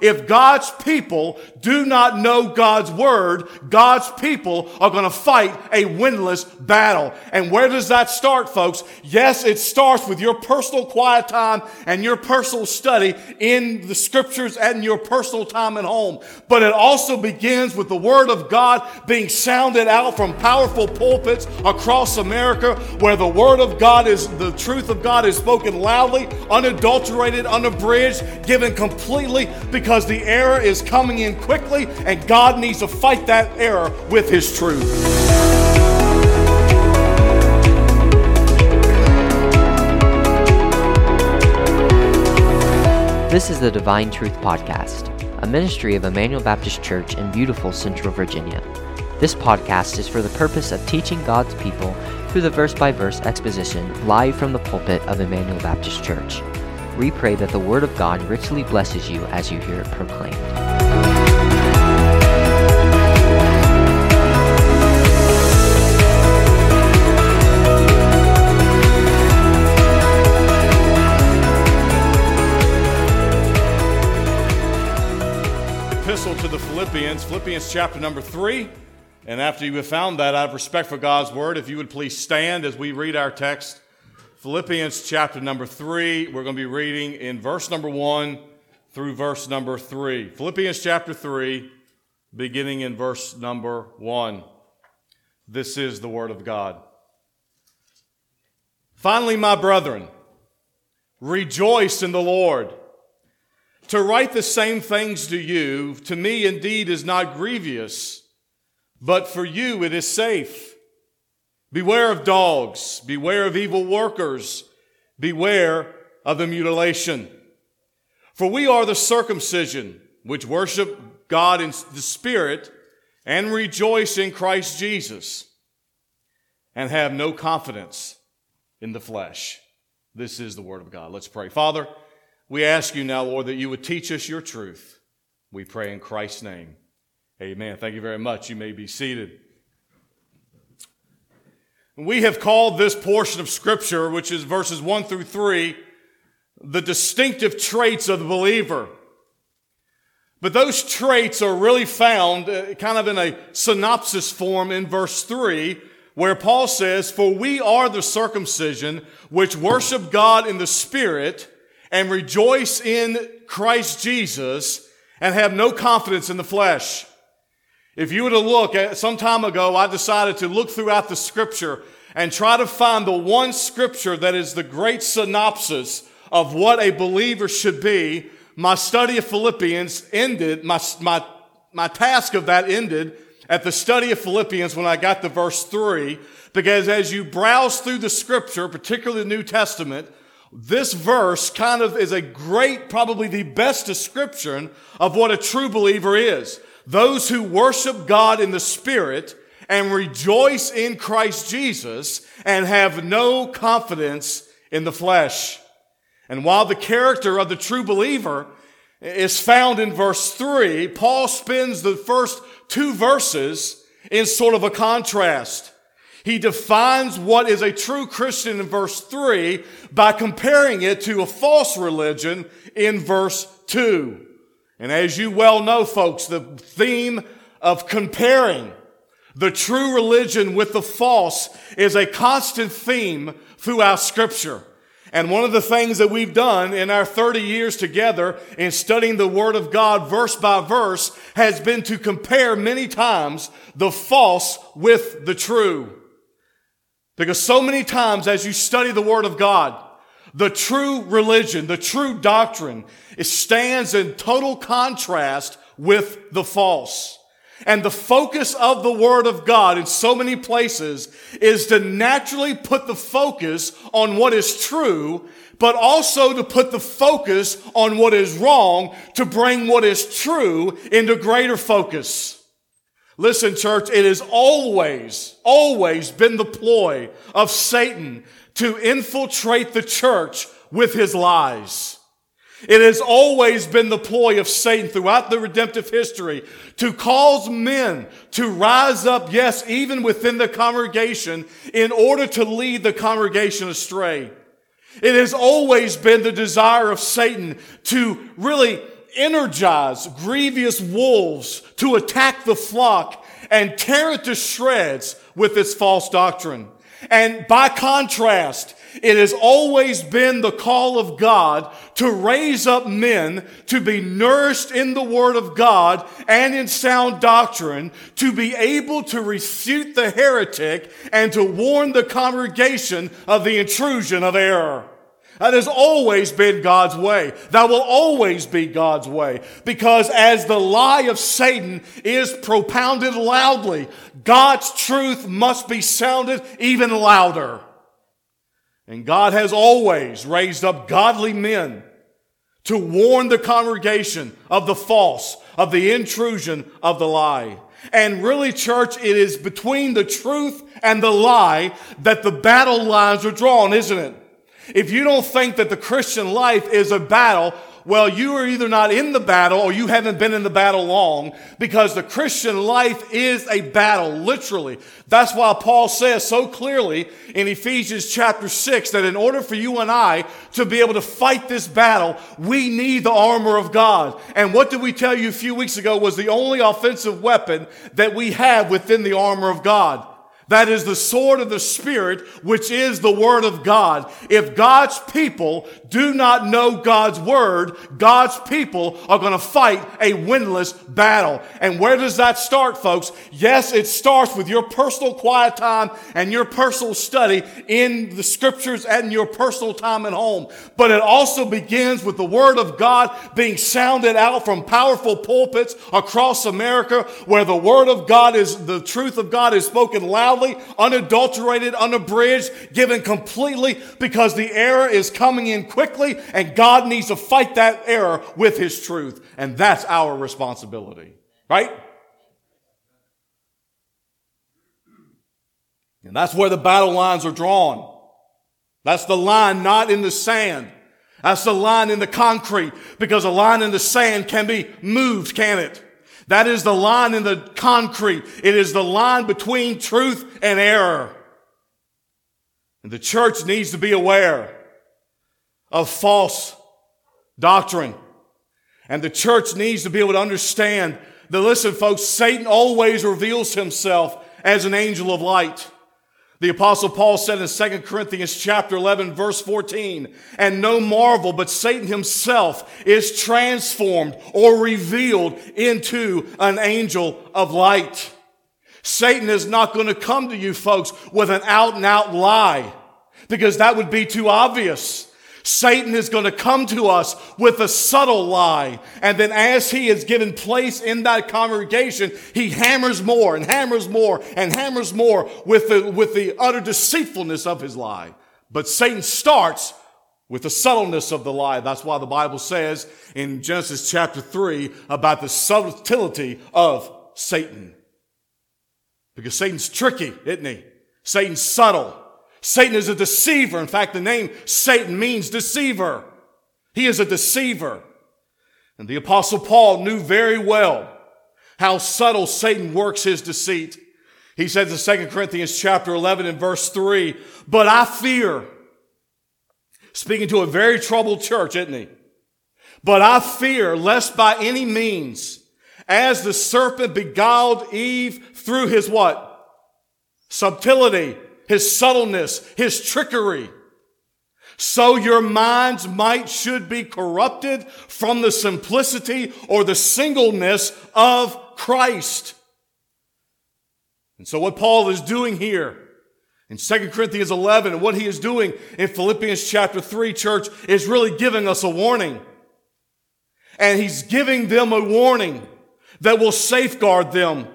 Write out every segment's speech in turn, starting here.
If God's people do not know God's word, God's people are going to fight a winless battle. And where does that start, folks? Yes, it starts with your personal quiet time and your personal study in the scriptures and your personal time at home. But it also begins with the word of God being sounded out from powerful pulpits across America where the word of God is, the truth of God is spoken loudly, unadulterated, unabridged, given completely because because the error is coming in quickly and God needs to fight that error with His truth. This is the Divine Truth Podcast, a ministry of Emmanuel Baptist Church in beautiful Central Virginia. This podcast is for the purpose of teaching God's people through the verse by verse exposition live from the pulpit of Emmanuel Baptist Church. We pray that the Word of God richly blesses you as you hear it proclaimed. Epistle to the Philippians, Philippians chapter number three. And after you have found that, out of respect for God's word. If you would please stand as we read our text Philippians chapter number three. We're going to be reading in verse number one through verse number three. Philippians chapter three, beginning in verse number one. This is the word of God. Finally, my brethren, rejoice in the Lord. To write the same things to you, to me indeed is not grievous, but for you it is safe. Beware of dogs. Beware of evil workers. Beware of the mutilation. For we are the circumcision which worship God in the Spirit and rejoice in Christ Jesus and have no confidence in the flesh. This is the Word of God. Let's pray. Father, we ask you now, Lord, that you would teach us your truth. We pray in Christ's name. Amen. Thank you very much. You may be seated. We have called this portion of Scripture, which is verses 1 through 3, the distinctive traits of the believer. But those traits are really found uh, kind of in a synopsis form in verse 3, where Paul says, For we are the circumcision which worship God in the Spirit and rejoice in Christ Jesus and have no confidence in the flesh. If you were to look at some time ago, I decided to look throughout the scripture and try to find the one scripture that is the great synopsis of what a believer should be. My study of Philippians ended, my, my, my task of that ended at the study of Philippians when I got to verse three, because as you browse through the scripture, particularly the New Testament, this verse kind of is a great, probably the best description of what a true believer is. Those who worship God in the Spirit and rejoice in Christ Jesus and have no confidence in the flesh. And while the character of the true believer is found in verse three, Paul spends the first two verses in sort of a contrast. He defines what is a true Christian in verse three by comparing it to a false religion in verse two. And as you well know, folks, the theme of comparing the true religion with the false is a constant theme throughout scripture. And one of the things that we've done in our 30 years together in studying the Word of God verse by verse has been to compare many times the false with the true. Because so many times as you study the Word of God, the true religion, the true doctrine, it stands in total contrast with the false. And the focus of the Word of God in so many places is to naturally put the focus on what is true, but also to put the focus on what is wrong to bring what is true into greater focus. Listen, church, it has always, always been the ploy of Satan to infiltrate the church with his lies. It has always been the ploy of Satan throughout the redemptive history to cause men to rise up, yes, even within the congregation, in order to lead the congregation astray. It has always been the desire of Satan to really energize grievous wolves to attack the flock and tear it to shreds with its false doctrine. And by contrast, it has always been the call of God to raise up men to be nourished in the Word of God and in sound doctrine, to be able to refute the heretic and to warn the congregation of the intrusion of error. That has always been God's way. That will always be God's way. Because as the lie of Satan is propounded loudly, God's truth must be sounded even louder. And God has always raised up godly men to warn the congregation of the false, of the intrusion of the lie. And really, church, it is between the truth and the lie that the battle lines are drawn, isn't it? If you don't think that the Christian life is a battle, well, you are either not in the battle or you haven't been in the battle long because the Christian life is a battle, literally. That's why Paul says so clearly in Ephesians chapter 6 that in order for you and I to be able to fight this battle, we need the armor of God. And what did we tell you a few weeks ago was the only offensive weapon that we have within the armor of God? That is the sword of the Spirit, which is the Word of God. If God's people do not know God's Word, God's people are going to fight a winless battle. And where does that start, folks? Yes, it starts with your personal quiet time and your personal study in the Scriptures and your personal time at home. But it also begins with the Word of God being sounded out from powerful pulpits across America where the Word of God is, the truth of God is spoken unadulterated, unabridged, given completely because the error is coming in quickly and God needs to fight that error with His truth. And that's our responsibility, right? And that's where the battle lines are drawn. That's the line not in the sand. That's the line in the concrete because a line in the sand can be moved, can it? That is the line in the concrete. It is the line between truth and error. And the church needs to be aware of false doctrine. And the church needs to be able to understand that, listen, folks, Satan always reveals himself as an angel of light. The apostle Paul said in 2 Corinthians chapter 11 verse 14, and no marvel, but Satan himself is transformed or revealed into an angel of light. Satan is not going to come to you folks with an out and out lie because that would be too obvious. Satan is going to come to us with a subtle lie. And then as he is given place in that congregation, he hammers more and hammers more and hammers more with the, with the utter deceitfulness of his lie. But Satan starts with the subtleness of the lie. That's why the Bible says in Genesis chapter 3 about the subtlety of Satan. Because Satan's tricky, isn't he? Satan's subtle. Satan is a deceiver. In fact, the name Satan means deceiver. He is a deceiver. And the apostle Paul knew very well how subtle Satan works his deceit. He says in 2 Corinthians chapter 11 and verse 3, but I fear, speaking to a very troubled church, isn't he? But I fear lest by any means, as the serpent beguiled Eve through his what? Subtlety, his subtleness, his trickery. So your minds might should be corrupted from the simplicity or the singleness of Christ. And so what Paul is doing here in 2 Corinthians 11 and what he is doing in Philippians chapter 3 church is really giving us a warning. And he's giving them a warning that will safeguard them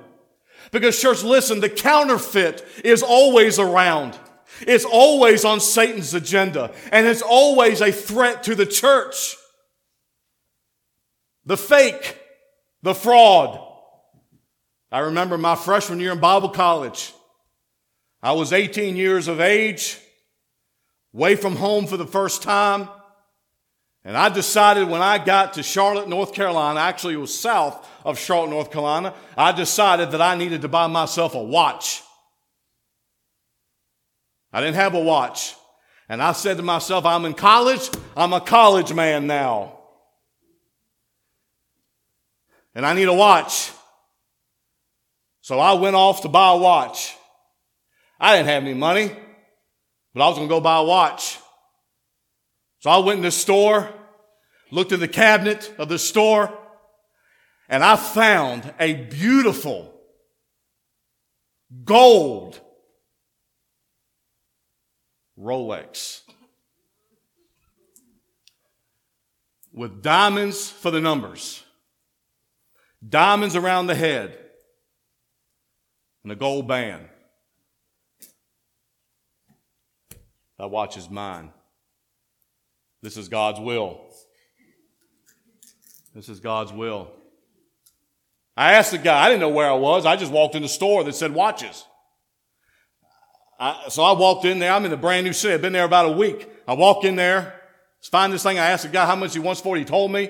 because, church, listen, the counterfeit is always around. It's always on Satan's agenda, and it's always a threat to the church. The fake, the fraud. I remember my freshman year in Bible college. I was 18 years of age, away from home for the first time. And I decided when I got to Charlotte, North Carolina, actually it was south of Charlotte, North Carolina, I decided that I needed to buy myself a watch. I didn't have a watch. And I said to myself, I'm in college. I'm a college man now. and I need a watch. So I went off to buy a watch. I didn't have any money, but I was going to go buy a watch. So I went in the store, looked in the cabinet of the store, and I found a beautiful gold Rolex with diamonds for the numbers, diamonds around the head, and a gold band. That watch is mine. This is God's will. This is God's will. I asked the guy, I didn't know where I was. I just walked in the store that said watches. I, so I walked in there. I'm in a brand new city. I've been there about a week. I walk in there, find this thing. I asked the guy how much he wants for it. He told me.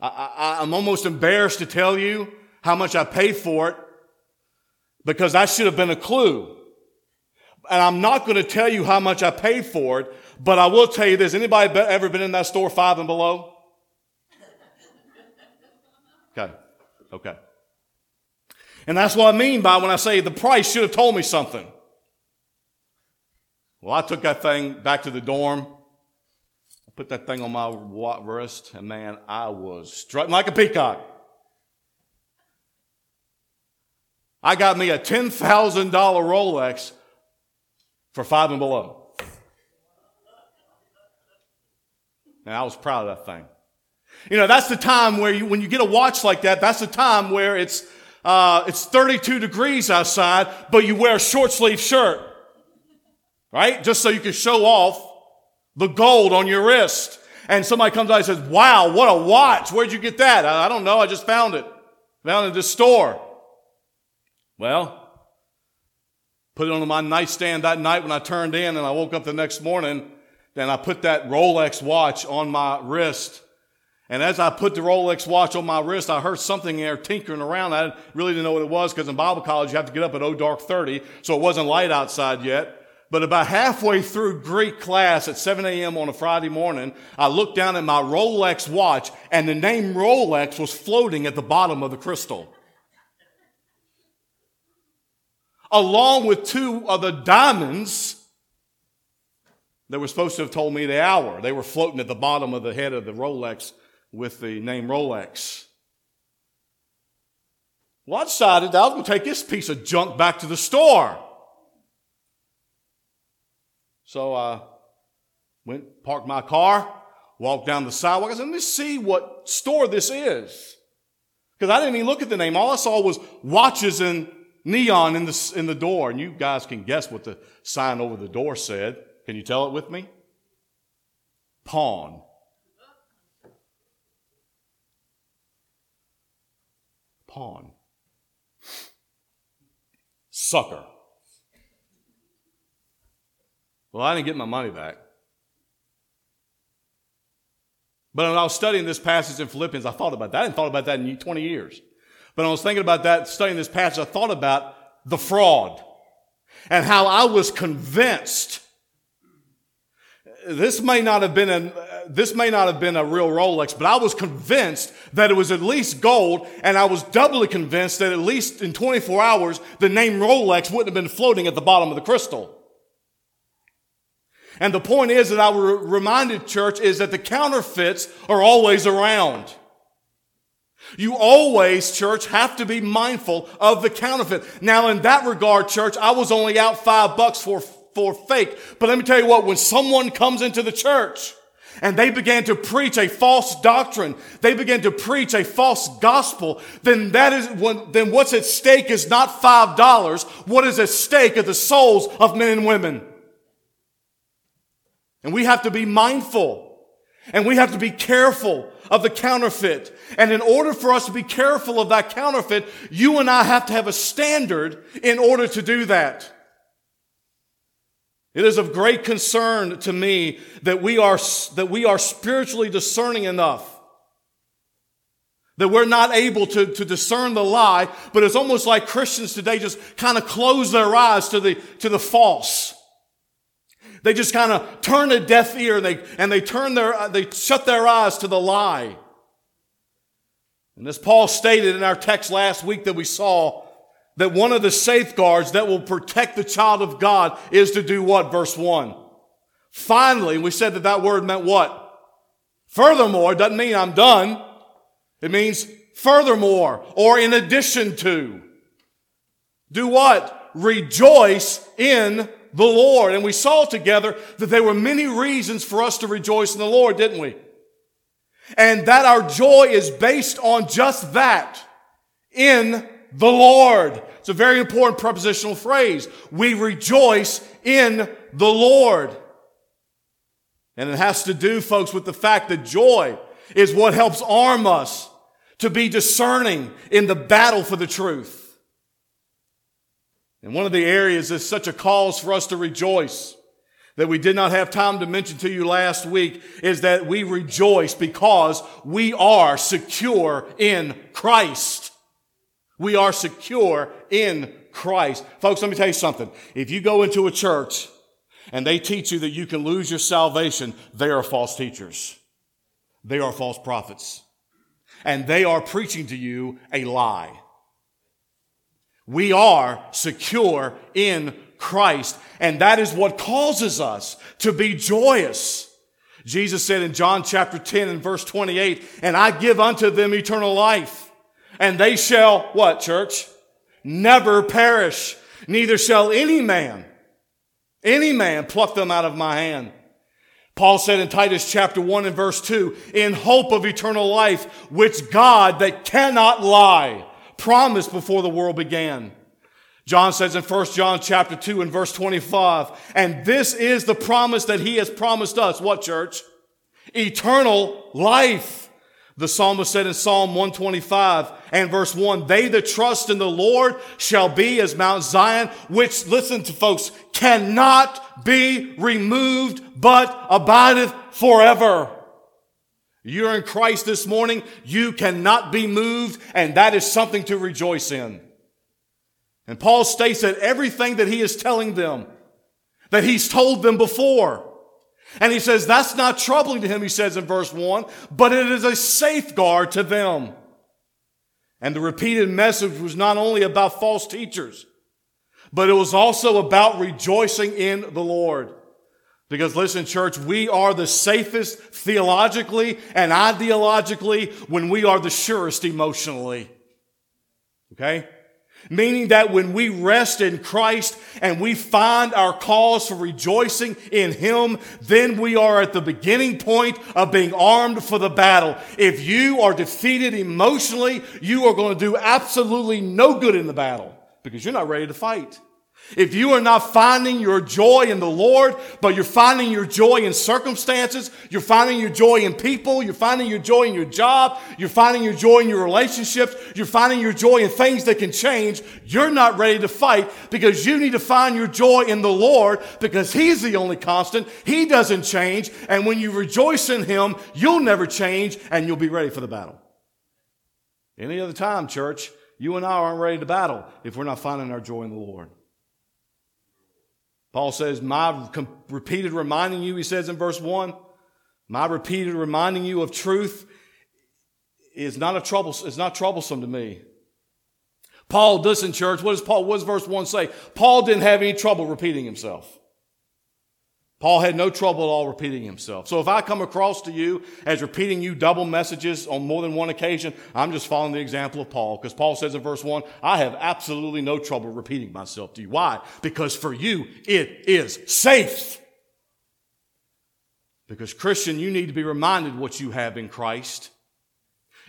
I, I'm almost embarrassed to tell you how much I paid for it because that should have been a clue. And I'm not going to tell you how much I paid for it, but I will tell you this. Anybody ever been in that store five and below? Okay. Okay. And that's what I mean by when I say the price should have told me something. Well, I took that thing back to the dorm. I put that thing on my wrist, and man, I was strutting like a peacock. I got me a $10,000 Rolex for five and below. And I was proud of that thing. You know, that's the time where you, when you get a watch like that, that's the time where it's uh, it's 32 degrees outside, but you wear a short sleeve shirt, right? Just so you can show off the gold on your wrist. And somebody comes out and says, wow, what a watch. Where'd you get that? I, I don't know. I just found it. Found it at the store. Well, put it on my nightstand that night when I turned in and I woke up the next morning. Then I put that Rolex watch on my wrist and as I put the Rolex watch on my wrist, I heard something there tinkering around. I really didn't know what it was because in Bible college you have to get up at oh dark 30, so it wasn't light outside yet. But about halfway through Greek class at 7 a.m. on a Friday morning, I looked down at my Rolex watch and the name Rolex was floating at the bottom of the crystal. Along with two of the diamonds that were supposed to have told me the hour. They were floating at the bottom of the head of the Rolex with the name Rolex. Well, I decided I was going to take this piece of junk back to the store. So I went, parked my car, walked down the sidewalk. I said, let me see what store this is. Because I didn't even look at the name. All I saw was watches and neon in the, in the door. And you guys can guess what the sign over the door said. Can you tell it with me? Pawn. Pawn. Sucker. Well, I didn't get my money back. But when I was studying this passage in Philippians, I thought about that. I hadn't thought about that in 20 years. But I was thinking about that, studying this passage, I thought about the fraud and how I was convinced this may not have been a, this may not have been a real Rolex, but I was convinced that it was at least gold, and I was doubly convinced that at least in 24 hours, the name Rolex wouldn't have been floating at the bottom of the crystal. And the point is that I reminded church is that the counterfeits are always around. You always, church, have to be mindful of the counterfeit. Now, in that regard, church, I was only out five bucks for for fake. But let me tell you what, when someone comes into the church and they began to preach a false doctrine, they began to preach a false gospel, then that is when, then what's at stake is not five dollars. What is at stake are the souls of men and women. And we have to be mindful and we have to be careful of the counterfeit. And in order for us to be careful of that counterfeit, you and I have to have a standard in order to do that. It is of great concern to me that we are, that we are spiritually discerning enough. That we're not able to, to discern the lie, but it's almost like Christians today just kind of close their eyes to the, to the false. They just kind of turn a deaf ear and they, and they turn their, they shut their eyes to the lie. And as Paul stated in our text last week that we saw, that one of the safeguards that will protect the child of God is to do what? Verse 1. Finally, we said that that word meant what? Furthermore, it doesn't mean I'm done. It means furthermore, or in addition to. Do what? Rejoice in the Lord. And we saw together that there were many reasons for us to rejoice in the Lord, didn't we? And that our joy is based on just that. In the Lord. It's a very important prepositional phrase. We rejoice in the Lord. And it has to do, folks, with the fact that joy is what helps arm us to be discerning in the battle for the truth. And one of the areas is such a cause for us to rejoice that we did not have time to mention to you last week is that we rejoice because we are secure in Christ. We are secure in Christ. Folks, let me tell you something. If you go into a church and they teach you that you can lose your salvation, they are false teachers. They are false prophets. And they are preaching to you a lie. We are secure in Christ. And that is what causes us to be joyous. Jesus said in John chapter 10 and verse 28, and I give unto them eternal life. And they shall, what, church? Never perish. Neither shall any man, any man pluck them out of my hand. Paul said in Titus chapter 1 and verse 2, in hope of eternal life, which God that cannot lie promised before the world began. John says in 1 John chapter 2 and verse 25, and this is the promise that he has promised us. What church? Eternal life. The psalmist said in Psalm 125 and verse 1, they that trust in the Lord shall be as Mount Zion, which, listen to folks, cannot be removed, but abideth forever. You're in Christ this morning. You cannot be moved, and that is something to rejoice in. And Paul states that everything that he is telling them, that he's told them before. And he says that's not troubling to him, he says in verse 1, but it is a safeguard to them. And the repeated message was not only about false teachers, but it was also about rejoicing in the Lord. Because listen, church, we are the safest theologically and ideologically when we are the surest emotionally. Okay? Meaning that when we rest in Christ and we find our cause for rejoicing in Him, then we are at the beginning point of being armed for the battle. If you are defeated emotionally, you are going to do absolutely no good in the battle because you're not ready to fight. If you are not finding your joy in the Lord, but you're finding your joy in circumstances, you're finding your joy in people, you're finding your joy in your job, you're finding your joy in your relationships, you're finding your joy in things that can change, you're not ready to fight because you need to find your joy in the Lord because He's the only constant. He doesn't change. And when you rejoice in Him, you'll never change and you'll be ready for the battle. Any other time, church, you and I aren't ready to battle if we're not finding our joy in the Lord. Paul says, My repeated reminding you, he says in verse 1, my repeated reminding you of truth is not a trouble, it's not troublesome to me. Paul doesn't, church. What does Paul, what does verse 1 say? Paul didn't have any trouble repeating himself. Paul had no trouble at all repeating himself. So if I come across to you as repeating you double messages on more than one occasion, I'm just following the example of Paul. Because Paul says in verse 1, I have absolutely no trouble repeating myself to you. Why? Because for you, it is safe. Because Christian, you need to be reminded what you have in Christ.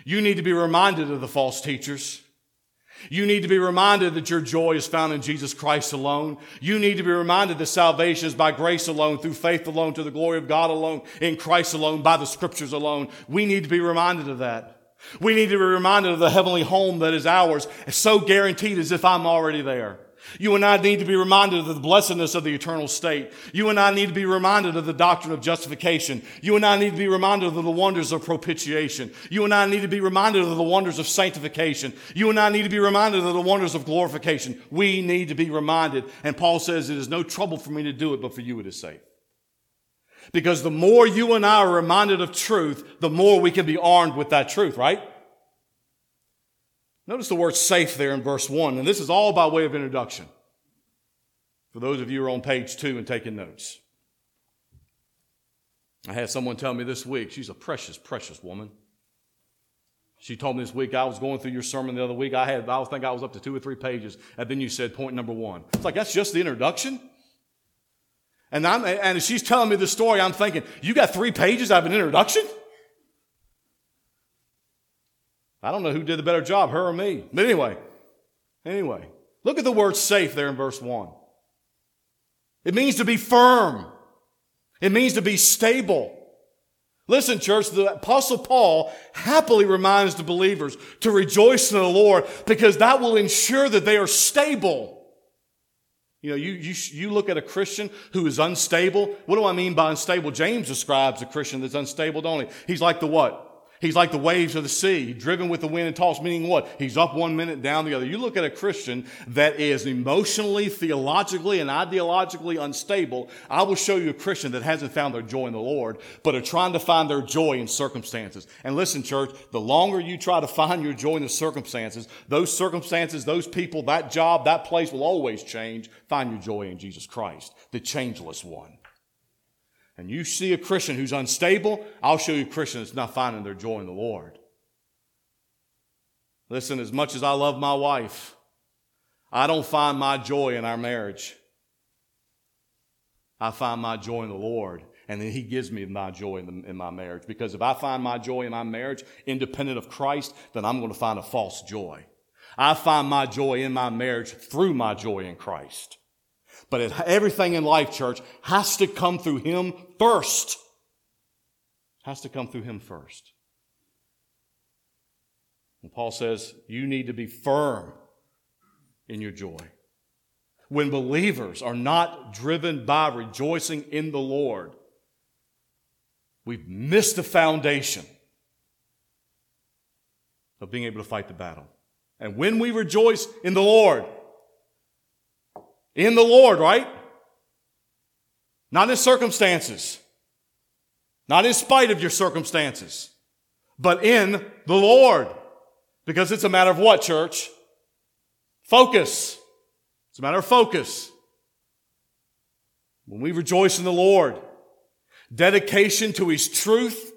You need to be reminded of the false teachers. You need to be reminded that your joy is found in Jesus Christ alone. You need to be reminded that salvation is by grace alone, through faith alone, to the glory of God alone, in Christ alone, by the scriptures alone. We need to be reminded of that. We need to be reminded of the heavenly home that is ours, so guaranteed as if I'm already there. You and I need to be reminded of the blessedness of the eternal state. You and I need to be reminded of the doctrine of justification. You and I need to be reminded of the wonders of propitiation. You and I need to be reminded of the wonders of sanctification. You and I need to be reminded of the wonders of glorification. We need to be reminded. And Paul says it is no trouble for me to do it, but for you it is safe. Because the more you and I are reminded of truth, the more we can be armed with that truth, right? Notice the word safe there in verse 1, and this is all by way of introduction. For those of you who are on page 2 and taking notes. I had someone tell me this week, she's a precious, precious woman. She told me this week, I was going through your sermon the other week. I had, I think I was up to two or three pages. And then you said point number one. It's like, that's just the introduction? And, I'm, and she's telling me the story, I'm thinking, you got three pages of an introduction? I don't know who did the better job, her or me. But anyway, anyway, look at the word safe there in verse one. It means to be firm. It means to be stable. Listen, church, the apostle Paul happily reminds the believers to rejoice in the Lord because that will ensure that they are stable. You know, you, you, you look at a Christian who is unstable. What do I mean by unstable? James describes a Christian that's unstable, don't he? He's like the what? He's like the waves of the sea, driven with the wind and tossed, meaning what? He's up one minute, down the other. You look at a Christian that is emotionally, theologically, and ideologically unstable. I will show you a Christian that hasn't found their joy in the Lord, but are trying to find their joy in circumstances. And listen, church, the longer you try to find your joy in the circumstances, those circumstances, those people, that job, that place will always change. Find your joy in Jesus Christ, the changeless one and you see a Christian who's unstable, I'll show you a Christian that's not finding their joy in the Lord. Listen, as much as I love my wife, I don't find my joy in our marriage. I find my joy in the Lord, and then He gives me my joy in, the, in, my marriage. Because if I find my joy in my marriage independent of Christ, then I'm going to find a false joy. I find my joy in my marriage through my joy in Christ. But it, everything in life, church, has to come through Him first. Has to come through Him first. And Paul says, you need to be firm in your joy. When believers are not driven by rejoicing in the Lord, we've missed the foundation of being able to fight the battle. And when we rejoice in the Lord, in the Lord, right? Not in circumstances. Not in spite of your circumstances, but in the Lord. Because it's a matter of what, church? Focus. It's a matter of focus. When we rejoice in the Lord, dedication to His truth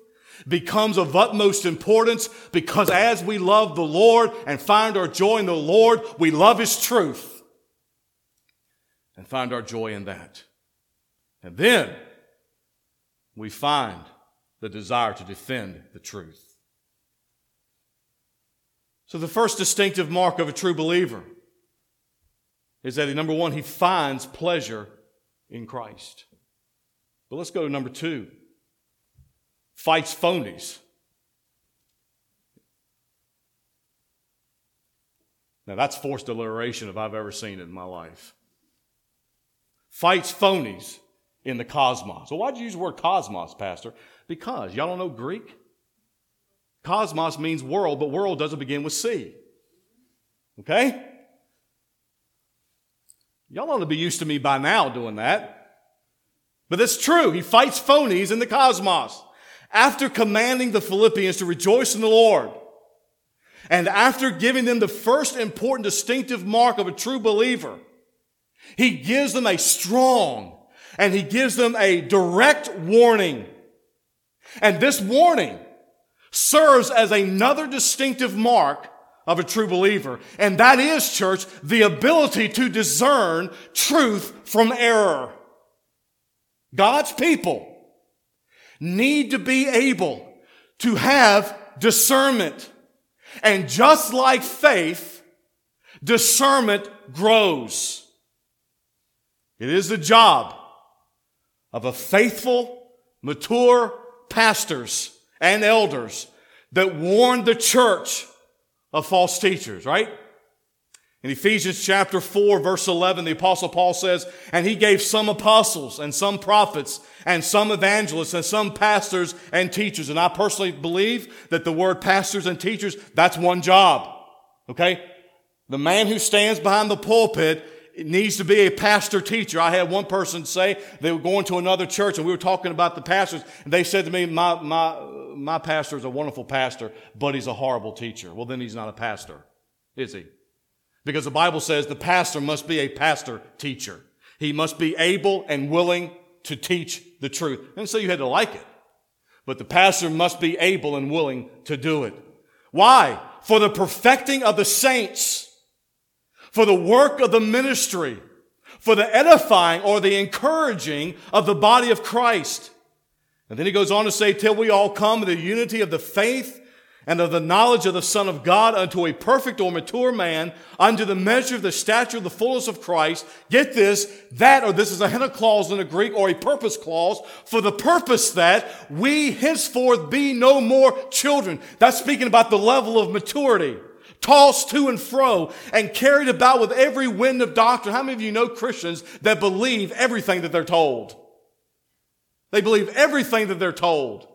becomes of utmost importance because as we love the Lord and find our joy in the Lord, we love His truth and find our joy in that. And then we find the desire to defend the truth. So, the first distinctive mark of a true believer is that, number one, he finds pleasure in Christ. But let's go to number two fights phonies. Now, that's forced alliteration if I've ever seen it in my life fights phonies in the cosmos. So why'd you use the word cosmos, Pastor? Because y'all don't know Greek? Cosmos means world, but world doesn't begin with C. Okay? Y'all ought to be used to me by now doing that. But it's true. He fights phonies in the cosmos. After commanding the Philippians to rejoice in the Lord, and after giving them the first important distinctive mark of a true believer, he gives them a strong and he gives them a direct warning. And this warning serves as another distinctive mark of a true believer. And that is, church, the ability to discern truth from error. God's people need to be able to have discernment. And just like faith, discernment grows. It is the job of a faithful, mature pastors and elders that warned the church of false teachers, right? In Ephesians chapter 4 verse 11, the apostle Paul says, and he gave some apostles and some prophets and some evangelists and some pastors and teachers. And I personally believe that the word pastors and teachers, that's one job. Okay? The man who stands behind the pulpit it needs to be a pastor teacher. I had one person say they were going to another church and we were talking about the pastors and they said to me, my, my, my pastor is a wonderful pastor, but he's a horrible teacher. Well, then he's not a pastor. is he? Because the Bible says the pastor must be a pastor teacher. He must be able and willing to teach the truth. And so you had to like it. But the pastor must be able and willing to do it. Why? For the perfecting of the saints, for the work of the ministry, for the edifying or the encouraging of the body of Christ. And then he goes on to say, till we all come to the unity of the faith and of the knowledge of the Son of God unto a perfect or mature man, unto the measure of the stature of the fullness of Christ. Get this, that, or this is a hina clause in the Greek, or a purpose clause, for the purpose that we henceforth be no more children. That's speaking about the level of maturity. Tossed to and fro and carried about with every wind of doctrine. How many of you know Christians that believe everything that they're told? They believe everything that they're told.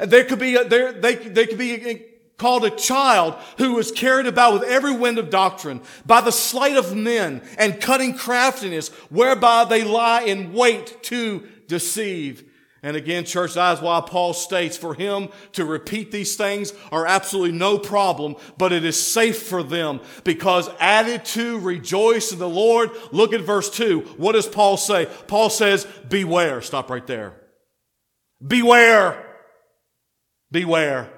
And there could be, a, there, they, they could be called a child who is carried about with every wind of doctrine by the sleight of men and cunning craftiness whereby they lie in wait to deceive. And again, church, that is why Paul states for him to repeat these things are absolutely no problem, but it is safe for them because added to rejoice in the Lord. Look at verse two. What does Paul say? Paul says, beware. Stop right there. Beware. Beware.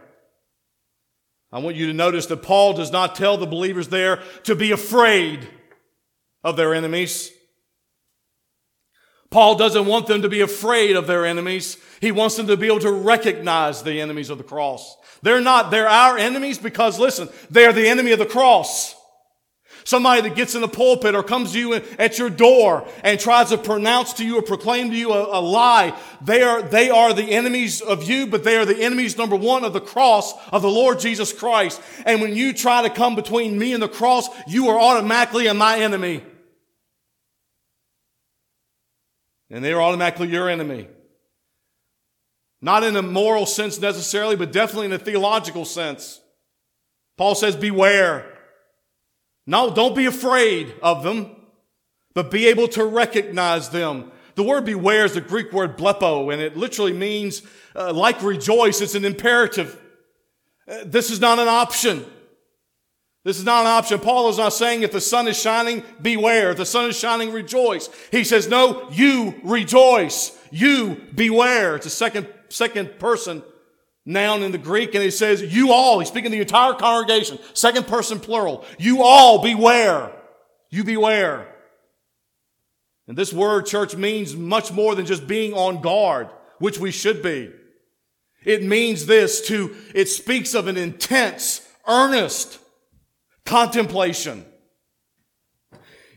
I want you to notice that Paul does not tell the believers there to be afraid of their enemies. Paul doesn't want them to be afraid of their enemies. He wants them to be able to recognize the enemies of the cross. They're not, they're our enemies because listen, they're the enemy of the cross. Somebody that gets in the pulpit or comes to you at your door and tries to pronounce to you or proclaim to you a, a lie, they are, they are the enemies of you, but they are the enemies, number one, of the cross of the Lord Jesus Christ. And when you try to come between me and the cross, you are automatically my enemy. And they are automatically your enemy. Not in a moral sense necessarily, but definitely in a theological sense. Paul says, beware. No, don't be afraid of them, but be able to recognize them. The word beware is the Greek word blepo, and it literally means, uh, like rejoice, it's an imperative. Uh, this is not an option. This is not an option. Paul is not saying if the sun is shining, beware. If the sun is shining, rejoice. He says, no, you rejoice. You beware. It's a second, second person noun in the Greek, and he says, you all, he's speaking to the entire congregation, second person plural. You all beware. You beware. And this word, church, means much more than just being on guard, which we should be. It means this to, it speaks of an intense, earnest contemplation.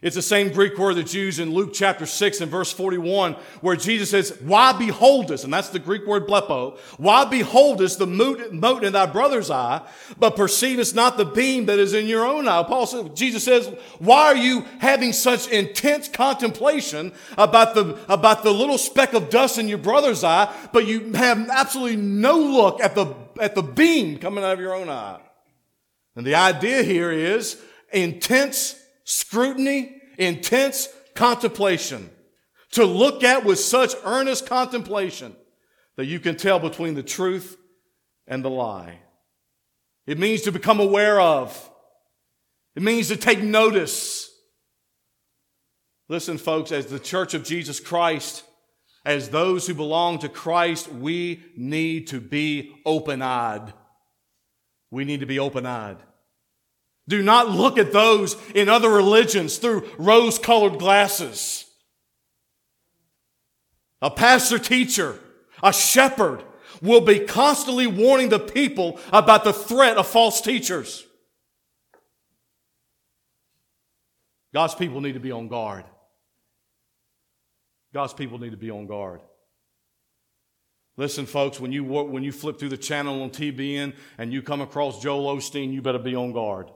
It's the same Greek word that's used in Luke chapter 6 and verse 41, where Jesus says, Why beholdest, and that's the Greek word blepo, why beholdest the mote in thy brother's eye, but perceivest not the beam that is in your own eye? Paul says, Jesus says, Why are you having such intense contemplation about the, about the little speck of dust in your brother's eye, but you have absolutely no look at the, at the beam coming out of your own eye? And the idea here is intense scrutiny, intense contemplation. To look at with such earnest contemplation that you can tell between the truth and the lie. It means to become aware of. It means to take notice. Listen, folks, as the church of Jesus Christ, as those who belong to Christ, we need to be open eyed. We need to be open eyed. Do not look at those in other religions through rose colored glasses. A pastor teacher, a shepherd will be constantly warning the people about the threat of false teachers. God's people need to be on guard. God's people need to be on guard. Listen, folks, when you, when you flip through the channel on TBN and you come across Joel Osteen, you better be on guard.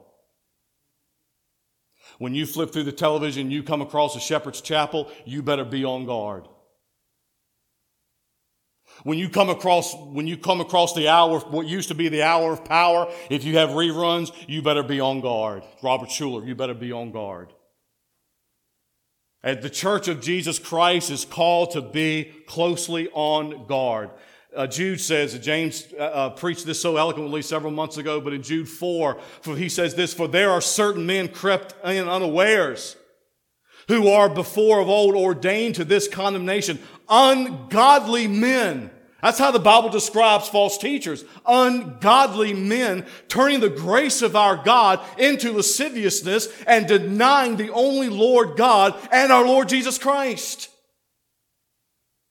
When you flip through the television, you come across a shepherd's chapel, you better be on guard. When you come across, when you come across the hour, what used to be the hour of power, if you have reruns, you better be on guard. Robert Schuller, you better be on guard. And the church of Jesus Christ is called to be closely on guard. Uh, Jude says, James uh, uh, preached this so eloquently several months ago, but in Jude 4, for he says this, for there are certain men crept in unawares who are before of old ordained to this condemnation, ungodly men. That's how the Bible describes false teachers. Ungodly men turning the grace of our God into lasciviousness and denying the only Lord God and our Lord Jesus Christ.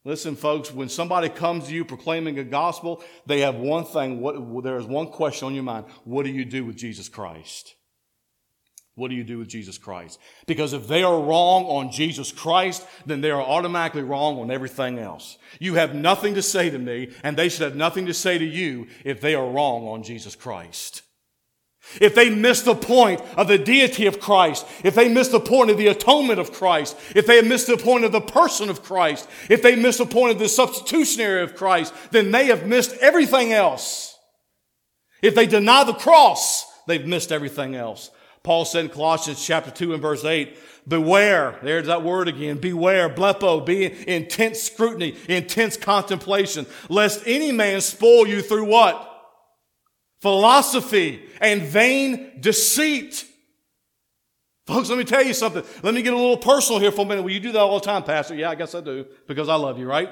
Listen, folks, when somebody comes to you proclaiming a gospel, they have one thing. What, there is one question on your mind. What do you do with Jesus Christ? What do you do with Jesus Christ? Because if they are wrong on Jesus Christ, then they are automatically wrong on everything else. You have nothing to say to me, and they should have nothing to say to you if they are wrong on Jesus Christ. If they miss the point of the deity of Christ, if they miss the point of the atonement of Christ, if they miss the point of the person of Christ, if they miss the point of the substitutionary of Christ, then they have missed everything else. If they deny the cross, they've missed everything else. Paul said in Colossians chapter 2 and verse 8, beware, there's that word again, beware, blepo, be intense scrutiny, intense contemplation, lest any man spoil you through what? Philosophy, and vain deceit. Folks, let me tell you something. Let me get a little personal here for a minute. Will you do that all the time, Pastor? Yeah, I guess I do, because I love you, right?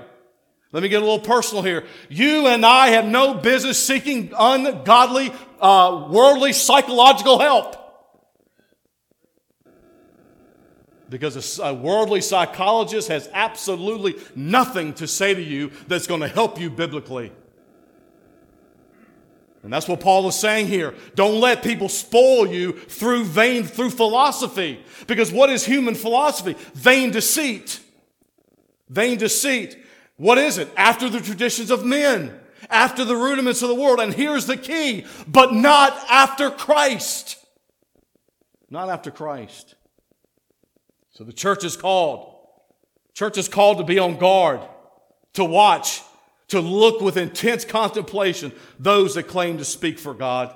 Let me get a little personal here. You and I have no business seeking ungodly, uh, worldly, psychological help. Because a worldly psychologist has absolutely nothing to say to you that's going to help you biblically. And that's what Paul is saying here. Don't let people spoil you through vain, through philosophy. Because what is human philosophy? Vain deceit. Vain deceit. What is it? After the traditions of men, after the rudiments of the world. And here's the key, but not after Christ. Not after Christ. So the church is called. Church is called to be on guard, to watch, to look with intense contemplation those that claim to speak for God.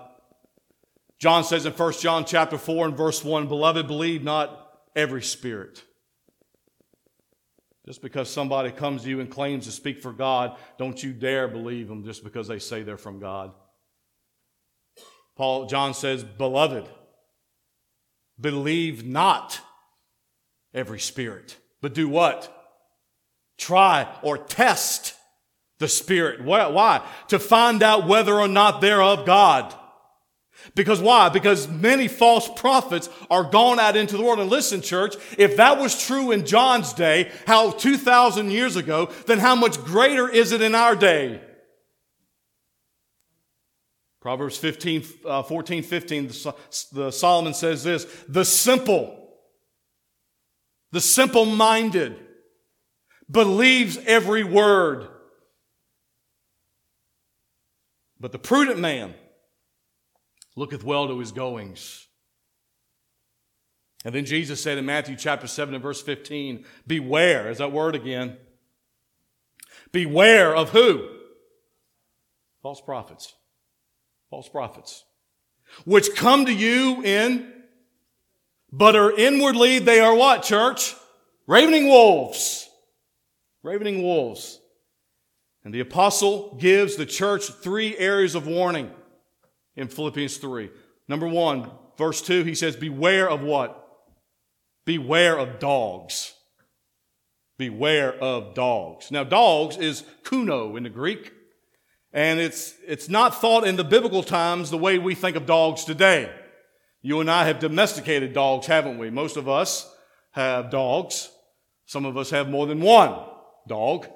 John says in 1 John chapter 4 and verse 1, Beloved, believe not every spirit. Just because somebody comes to you and claims to speak for God, don't you dare believe them just because they say they're from God. Paul John says, Beloved, believe not every spirit, but do what? Try or test the Spirit. Why? To find out whether or not they're of God. Because why? Because many false prophets are gone out into the world. And listen, church, if that was true in John's day, how 2,000 years ago, then how much greater is it in our day? Proverbs 15, uh, 14, 15, the, the Solomon says this, the simple, the simple minded believes every word But the prudent man looketh well to his goings. And then Jesus said in Matthew chapter 7 and verse 15, Beware, is that word again? Beware of who? False prophets. False prophets. Which come to you in, but are inwardly, they are what, church? Ravening wolves. Ravening wolves. And the apostle gives the church three areas of warning in Philippians 3. Number one, verse 2, he says, Beware of what? Beware of dogs. Beware of dogs. Now, dogs is kuno in the Greek, and it's, it's not thought in the biblical times the way we think of dogs today. You and I have domesticated dogs, haven't we? Most of us have dogs. Some of us have more than one dog.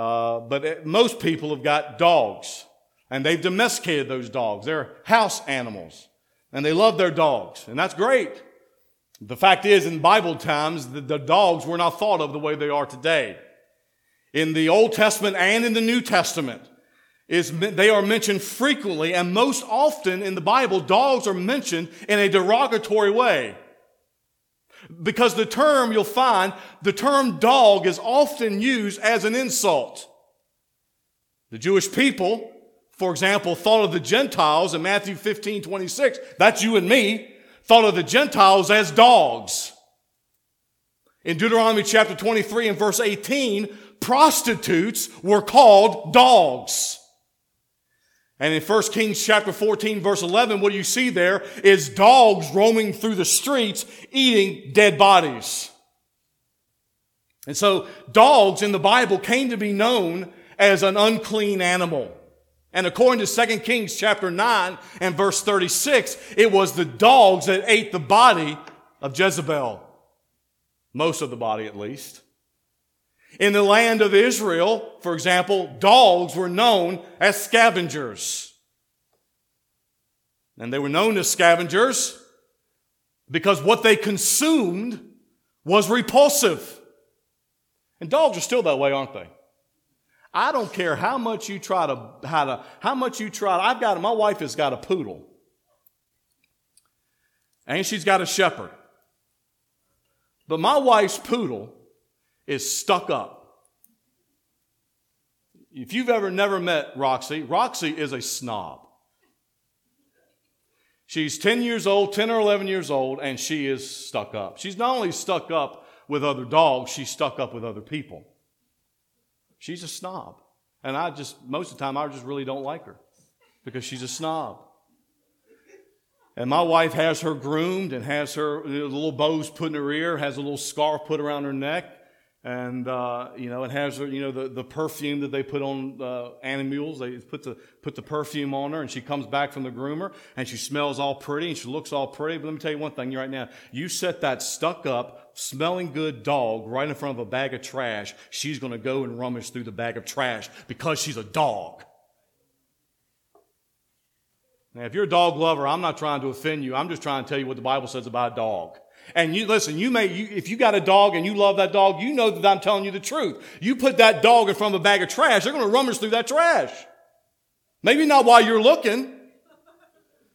Uh, but most people have got dogs, and they've domesticated those dogs. They're house animals, and they love their dogs, and that's great. The fact is, in Bible times, the, the dogs were not thought of the way they are today. In the Old Testament and in the New Testament, is they are mentioned frequently, and most often in the Bible, dogs are mentioned in a derogatory way. Because the term, you'll find, the term dog is often used as an insult. The Jewish people, for example, thought of the Gentiles in Matthew 15, 26, that's you and me, thought of the Gentiles as dogs. In Deuteronomy chapter 23 and verse 18, prostitutes were called dogs. And in 1 Kings chapter 14 verse 11, what you see there is dogs roaming through the streets eating dead bodies. And so dogs in the Bible came to be known as an unclean animal. And according to 2 Kings chapter 9 and verse 36, it was the dogs that ate the body of Jezebel. Most of the body at least. In the land of Israel, for example, dogs were known as scavengers. And they were known as scavengers because what they consumed was repulsive. And dogs are still that way, aren't they? I don't care how much you try to, how to, how much you try. I've got, my wife has got a poodle. And she's got a shepherd. But my wife's poodle is stuck up. If you've ever never met Roxy, Roxy is a snob. She's 10 years old, 10 or 11 years old, and she is stuck up. She's not only stuck up with other dogs, she's stuck up with other people. She's a snob. And I just, most of the time, I just really don't like her because she's a snob. And my wife has her groomed and has her little bows put in her ear, has a little scarf put around her neck, and uh, you know it has you know the, the perfume that they put on uh, animals. They put the put the perfume on her, and she comes back from the groomer, and she smells all pretty, and she looks all pretty. But let me tell you one thing right now: you set that stuck up, smelling good dog right in front of a bag of trash, she's going to go and rummage through the bag of trash because she's a dog. Now, if you're a dog lover, I'm not trying to offend you. I'm just trying to tell you what the Bible says about a dog. And you listen, you may, you, if you got a dog and you love that dog, you know that I'm telling you the truth. You put that dog in front of a bag of trash, they're going to rummage through that trash. Maybe not while you're looking,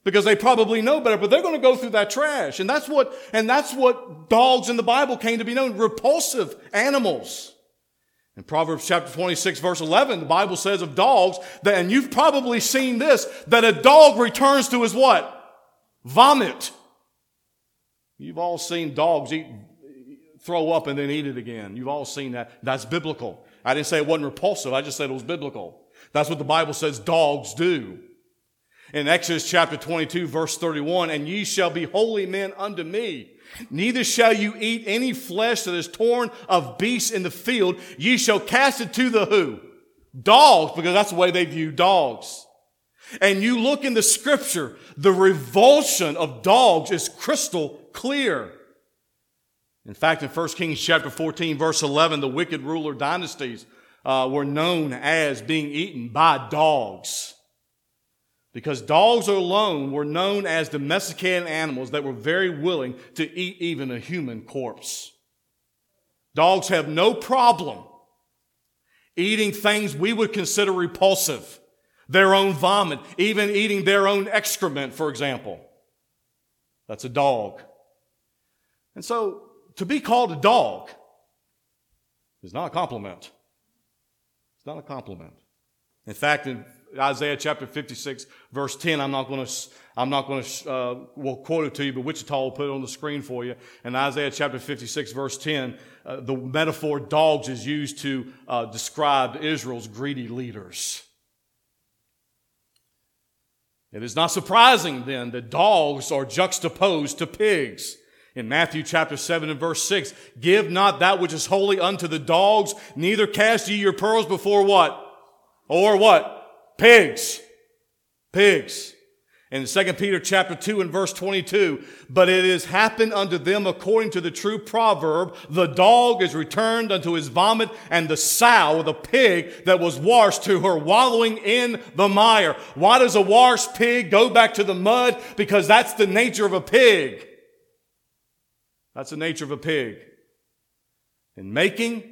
because they probably know better, but they're going to go through that trash. And that's what, and that's what dogs in the Bible came to be known, repulsive animals. In Proverbs chapter 26 verse 11, the Bible says of dogs that, and you've probably seen this, that a dog returns to his what? Vomit. You've all seen dogs eat, throw up and then eat it again. You've all seen that. That's biblical. I didn't say it wasn't repulsive. I just said it was biblical. That's what the Bible says dogs do. In Exodus chapter 22 verse 31, and ye shall be holy men unto me. Neither shall you eat any flesh that is torn of beasts in the field. Ye shall cast it to the who? Dogs, because that's the way they view dogs. And you look in the scripture, the revulsion of dogs is crystal clear. In fact, in 1 Kings chapter 14, verse 11, the wicked ruler dynasties uh, were known as being eaten by dogs. Because dogs alone were known as domesticated animals that were very willing to eat even a human corpse. Dogs have no problem eating things we would consider repulsive their own vomit, even eating their own excrement, for example. That's a dog. And so to be called a dog is not a compliment. It's not a compliment. In fact, in Isaiah chapter 56, verse 10, I'm not going to, I'm not going to, uh, we'll quote it to you, but Wichita will put it on the screen for you. In Isaiah chapter 56, verse 10, uh, the metaphor dogs is used to uh, describe Israel's greedy leaders. It is not surprising then that dogs are juxtaposed to pigs. In Matthew chapter 7 and verse 6, give not that which is holy unto the dogs, neither cast ye your pearls before what? Or what? Pigs. Pigs in 2 Peter chapter 2 and verse 22, but it has happened unto them according to the true proverb, the dog is returned unto his vomit and the sow, the pig that was washed to her wallowing in the mire. Why does a washed pig go back to the mud? Because that's the nature of a pig. That's the nature of a pig. In making,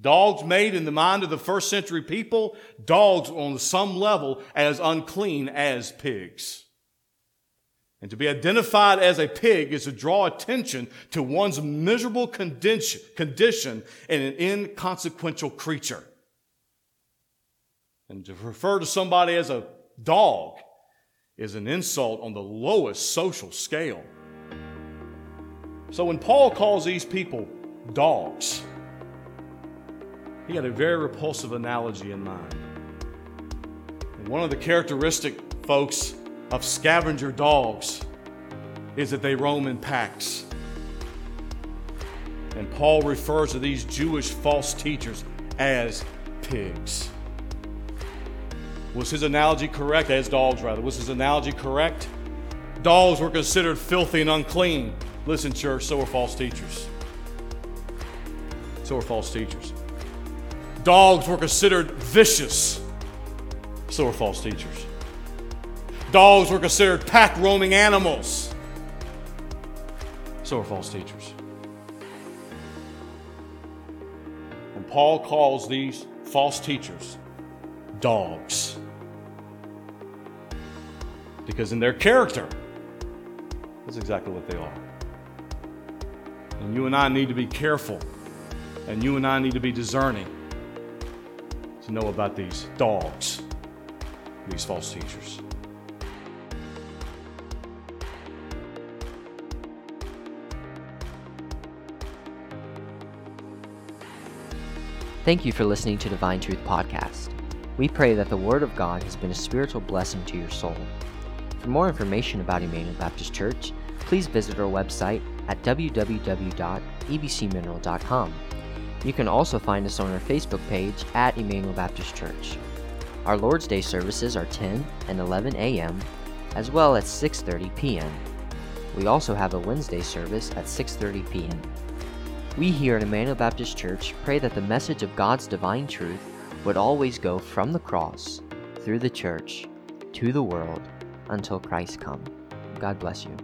dogs made in the mind of the first century people, dogs on some level as unclean as pigs. And to be identified as a pig is to draw attention to one's miserable condition, in an inconsequential creature. And to refer to somebody as a dog is an insult on the lowest social scale. So when Paul calls these people dogs, he had a very repulsive analogy in mind. And one of the characteristic folks of scavenger dogs is that they roam in packs. And Paul refers to these Jewish false teachers as pigs. Was his analogy correct? As dogs, rather. Was his analogy correct? Dogs were considered filthy and unclean. Listen, church, so are false teachers. So are false teachers. Dogs were considered vicious. So are false teachers. Dogs were considered pack roaming animals. So are false teachers. And Paul calls these false teachers dogs. Because in their character, that's exactly what they are. And you and I need to be careful, and you and I need to be discerning to know about these dogs, these false teachers. Thank you for listening to Divine Truth Podcast. We pray that the Word of God has been a spiritual blessing to your soul. For more information about Emmanuel Baptist Church, please visit our website at www.ebcmineral.com. You can also find us on our Facebook page at Emmanuel Baptist Church. Our Lord's Day services are 10 and 11 a.m. as well as 6:30 p.m. We also have a Wednesday service at 6:30 p.m. We here at Emmanuel Baptist Church pray that the message of God's divine truth would always go from the cross, through the church, to the world, until Christ come. God bless you.